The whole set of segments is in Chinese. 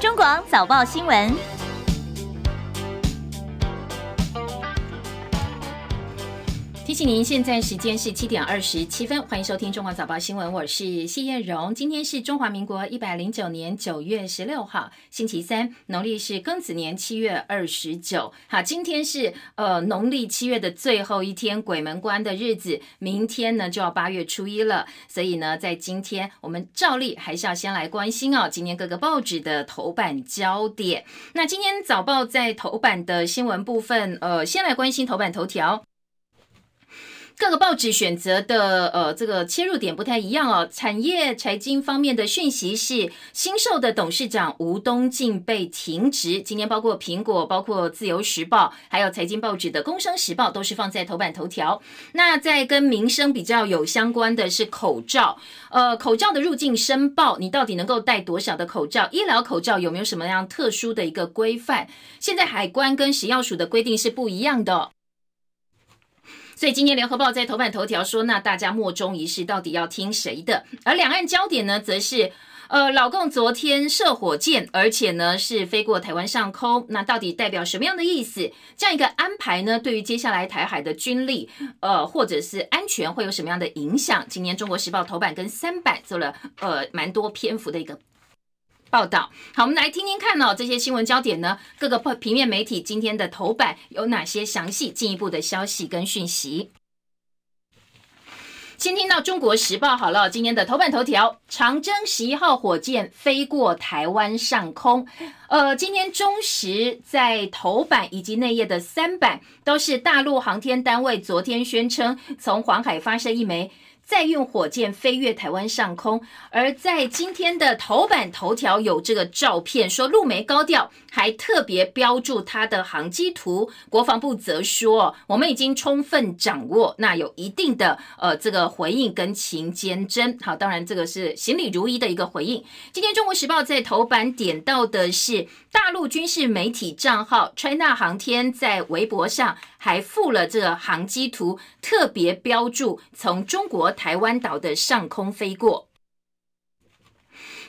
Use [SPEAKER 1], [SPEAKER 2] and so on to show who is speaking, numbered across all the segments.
[SPEAKER 1] 中广早报新闻。您，现在时间是七点二十七分，欢迎收听中华早报新闻，我是谢艳荣。今天是中华民国一百零九年九月十六号，星期三，农历是庚子年七月二十九。好，今天是呃农历七月的最后一天，鬼门关的日子，明天呢就要八月初一了。所以呢，在今天我们照例还是要先来关心哦，今天各个报纸的头版焦点。那今天早报在头版的新闻部分，呃，先来关心头版头条。各个报纸选择的呃这个切入点不太一样哦。产业财经方面的讯息是，新售的董事长吴东进被停职。今天包括苹果、包括自由时报，还有财经报纸的工商时报，都是放在头版头条。那在跟民生比较有相关的是口罩，呃，口罩的入境申报，你到底能够戴多少的口罩？医疗口罩有没有什么样特殊的一个规范？现在海关跟食药署的规定是不一样的。所以今天联合报在头版头条说，那大家莫衷一是，到底要听谁的？而两岸焦点呢，则是，呃，老共昨天射火箭，而且呢是飞过台湾上空，那到底代表什么样的意思？这样一个安排呢，对于接下来台海的军力，呃，或者是安全会有什么样的影响？今年中国时报头版跟三版做了呃蛮多篇幅的一个。报道好，我们来听听看哦，这些新闻焦点呢？各个平面媒体今天的头版有哪些详细进一步的消息跟讯息？先听到《中国时报》好了，今天的头版头条：长征十一号火箭飞过台湾上空。呃，今天中时在头版以及内页的三版都是大陆航天单位昨天宣称从黄海发射一枚。再用火箭飞越台湾上空，而在今天的头版头条有这个照片，说陆媒高调，还特别标注它的航机图。国防部则说，我们已经充分掌握，那有一定的呃这个回应跟勤监侦。好，当然这个是行礼如仪的一个回应。今天中国时报在头版点到的是大陆军事媒体账号 China 航天在微博上。还附了这航机图，特别标注从中国台湾岛的上空飞过。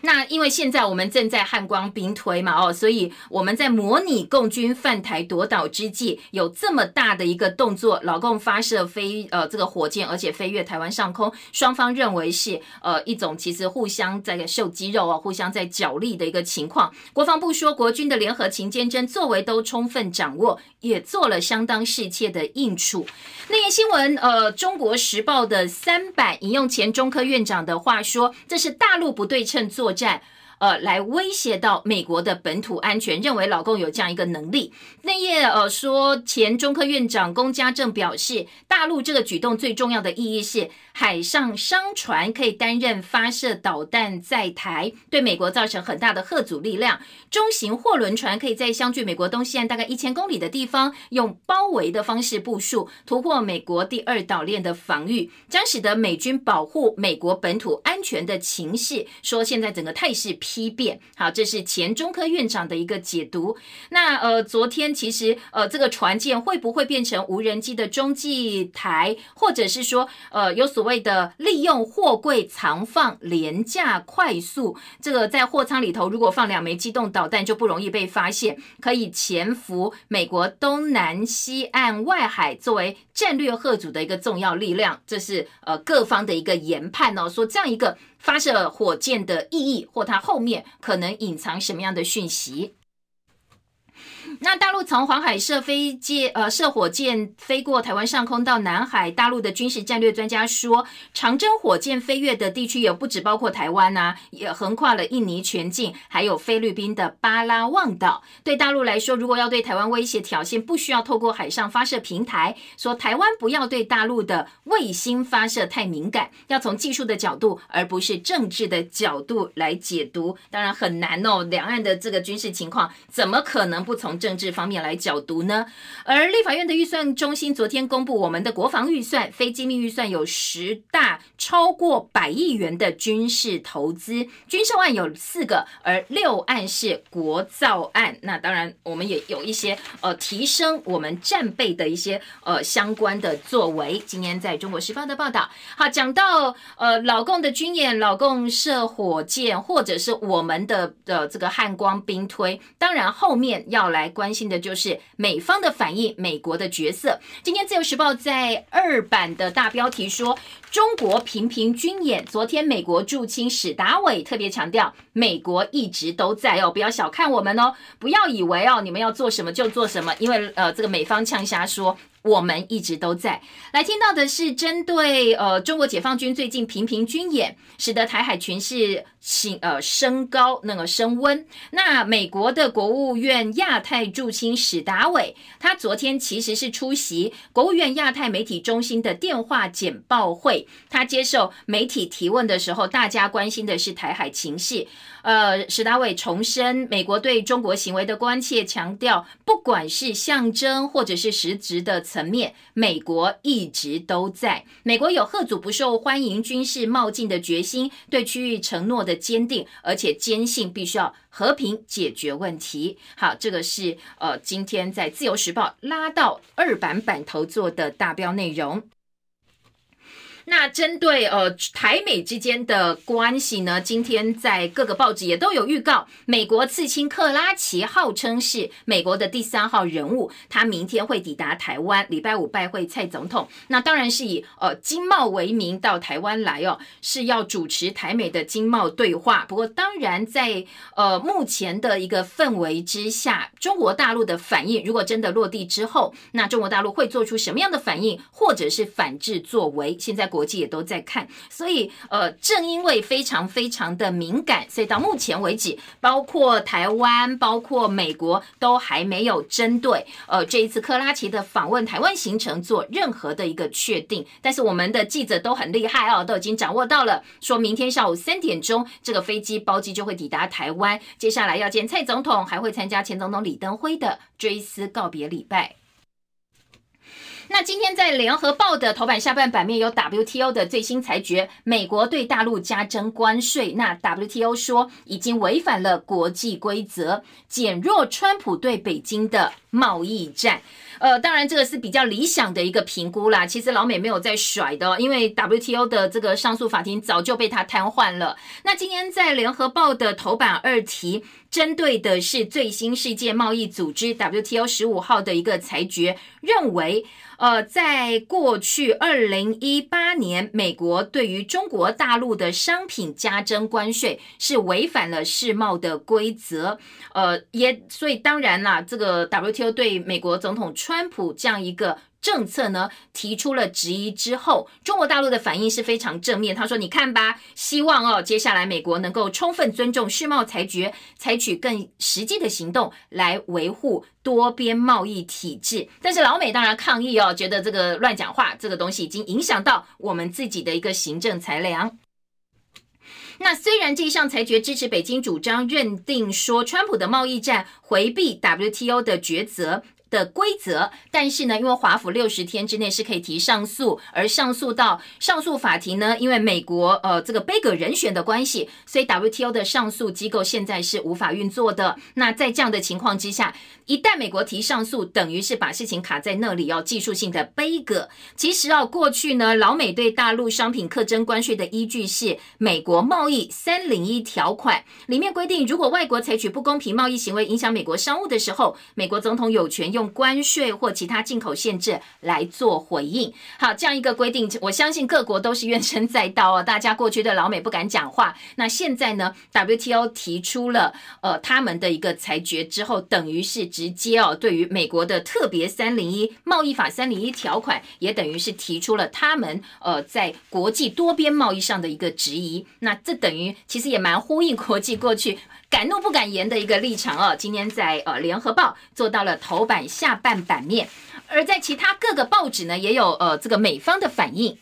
[SPEAKER 1] 那因为现在我们正在汉光兵推嘛，哦，所以我们在模拟共军犯台夺岛之际，有这么大的一个动作，老共发射飞呃这个火箭，而且飞越台湾上空，双方认为是呃一种其实互相在秀肌肉啊，互相在角力的一个情况。国防部说，国军的联合勤监侦作为都充分掌握，也做了相当适切的应处。那页新闻，呃，中国时报的三版引用前中科院长的话说，这是大陆不对称作战。呃，来威胁到美国的本土安全，认为老共有这样一个能力。那页呃说，前中科院长龚家正表示，大陆这个举动最重要的意义是，海上商船可以担任发射导弹在台，对美国造成很大的核阻力量。中型货轮船可以在相距美国东西岸大概一千公里的地方，用包围的方式部署，突破美国第二岛链的防御，将使得美军保护美国本土安全的情势。说现在整个态势。批变，好，这是前中科院长的一个解读。那呃，昨天其实呃，这个船舰会不会变成无人机的中继台，或者是说呃，有所谓的利用货柜藏放廉价快速？这个在货舱里头，如果放两枚机动导弹，就不容易被发现，可以潜伏美国东南西岸外海，作为战略核组的一个重要力量。这是呃各方的一个研判哦，说这样一个。发射火箭的意义，或它后面可能隐藏什么样的讯息？那大陆从黄海射飞机，呃，射火箭飞过台湾上空到南海，大陆的军事战略专家说，长征火箭飞越的地区有不止包括台湾呐，也横跨了印尼全境，还有菲律宾的巴拉望岛。对大陆来说，如果要对台湾威胁挑衅，不需要透过海上发射平台。说台湾不要对大陆的卫星发射太敏感，要从技术的角度，而不是政治的角度来解读。当然很难哦，两岸的这个军事情况，怎么可能不从政？政治方面来角读呢？而立法院的预算中心昨天公布，我们的国防预算、非机密预算有十大超过百亿元的军事投资，军售案有四个，而六案是国造案。那当然，我们也有一些呃提升我们战备的一些呃相关的作为。今天在中国时报的报道，好讲到呃老共的军演，老共射火箭，或者是我们的的这个汉光兵推，当然后面要来关心的就是美方的反应，美国的角色。今天自由时报在二版的大标题说。中国频频军演，昨天美国驻青史达伟特别强调，美国一直都在哦，不要小看我们哦，不要以为哦，你们要做什么就做什么，因为呃，这个美方呛瞎说。我们一直都在来听到的是针对呃中国解放军最近频频军演，使得台海群势升呃升高那个升温。那美国的国务院亚太驻青史达伟，他昨天其实是出席国务院亚太媒体中心的电话简报会，他接受媒体提问的时候，大家关心的是台海情势。呃，史达伟重申美国对中国行为的关切，强调不管是象征或者是实质的层层面，美国一直都在。美国有贺祖不受欢迎军事冒进的决心，对区域承诺的坚定，而且坚信必须要和平解决问题。好，这个是呃今天在自由时报拉到二版版头做的大标内容。那针对呃台美之间的关系呢，今天在各个报纸也都有预告，美国刺青克拉奇号称是美国的第三号人物，他明天会抵达台湾，礼拜五拜会蔡总统。那当然是以呃经贸为名到台湾来哦，是要主持台美的经贸对话。不过当然在呃目前的一个氛围之下，中国大陆的反应如果真的落地之后，那中国大陆会做出什么样的反应，或者是反制作为？现在国国际也都在看，所以呃，正因为非常非常的敏感，所以到目前为止，包括台湾、包括美国都还没有针对呃这一次克拉奇的访问台湾行程做任何的一个确定。但是我们的记者都很厉害哦，都已经掌握到了，说明天下午三点钟这个飞机包机就会抵达台湾，接下来要见蔡总统，还会参加前总统李登辉的追思告别礼拜。那今天在联合报的头版下半版面有 WTO 的最新裁决，美国对大陆加征关税。那 WTO 说已经违反了国际规则，减弱川普对北京的贸易战。呃，当然这个是比较理想的一个评估啦。其实老美没有在甩的，因为 WTO 的这个上诉法庭早就被他瘫痪了。那今天在联合报的头版二题，针对的是最新世界贸易组织 WTO 十五号的一个裁决，认为。呃，在过去二零一八年，美国对于中国大陆的商品加征关税是违反了世贸的规则。呃，也所以当然啦，这个 WTO 就对美国总统川普这样一个。政策呢提出了质疑之后，中国大陆的反应是非常正面。他说：“你看吧，希望哦，接下来美国能够充分尊重世贸裁决，采取更实际的行动来维护多边贸易体制。”但是老美当然抗议哦，觉得这个乱讲话，这个东西已经影响到我们自己的一个行政裁量。那虽然这一项裁决支持北京主张，认定说川普的贸易战回避 WTO 的抉择。的规则，但是呢，因为华府六十天之内是可以提上诉，而上诉到上诉法庭呢，因为美国呃这个杯葛人选的关系，所以 WTO 的上诉机构现在是无法运作的。那在这样的情况之下，一旦美国提上诉，等于是把事情卡在那里，要技术性的杯葛。其实啊，过去呢，老美对大陆商品课征关税的依据是美国贸易三零一条款，里面规定，如果外国采取不公平贸易行为影响美国商务的时候，美国总统有权用。用关税或其他进口限制来做回应。好，这样一个规定，我相信各国都是怨声载道哦。大家过去对老美不敢讲话，那现在呢？WTO 提出了呃他们的一个裁决之后，等于是直接哦，对于美国的特别三零一贸易法三零一条款，也等于是提出了他们呃在国际多边贸易上的一个质疑。那这等于其实也蛮呼应国际过去。敢怒不敢言的一个立场哦，今天在呃联合报做到了头版下半版面，而在其他各个报纸呢，也有呃这个美方的反应。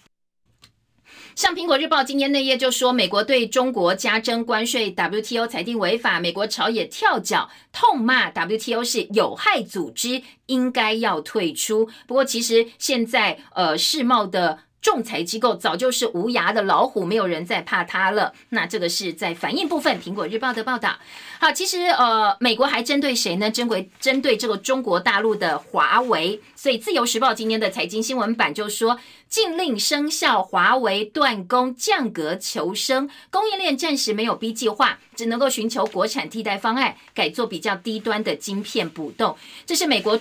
[SPEAKER 1] 像苹果日报今天那页就说，美国对中国加征关税，WTO 裁定违法，美国朝野跳脚，痛骂 WTO 是有害组织，应该要退出。不过其实现在呃世贸的。仲裁机构早就是无牙的老虎，没有人再怕它了。那这个是在反应部分，《苹果日报》的报道。好，其实呃，美国还针对谁呢？针对针对这个中国大陆的华为。所以，《自由时报》今天的财经新闻版就说，禁令生效，华为断供，降格求生，供应链暂时没有 B 计划，只能够寻求国产替代方案，改做比较低端的晶片补洞。这是美国。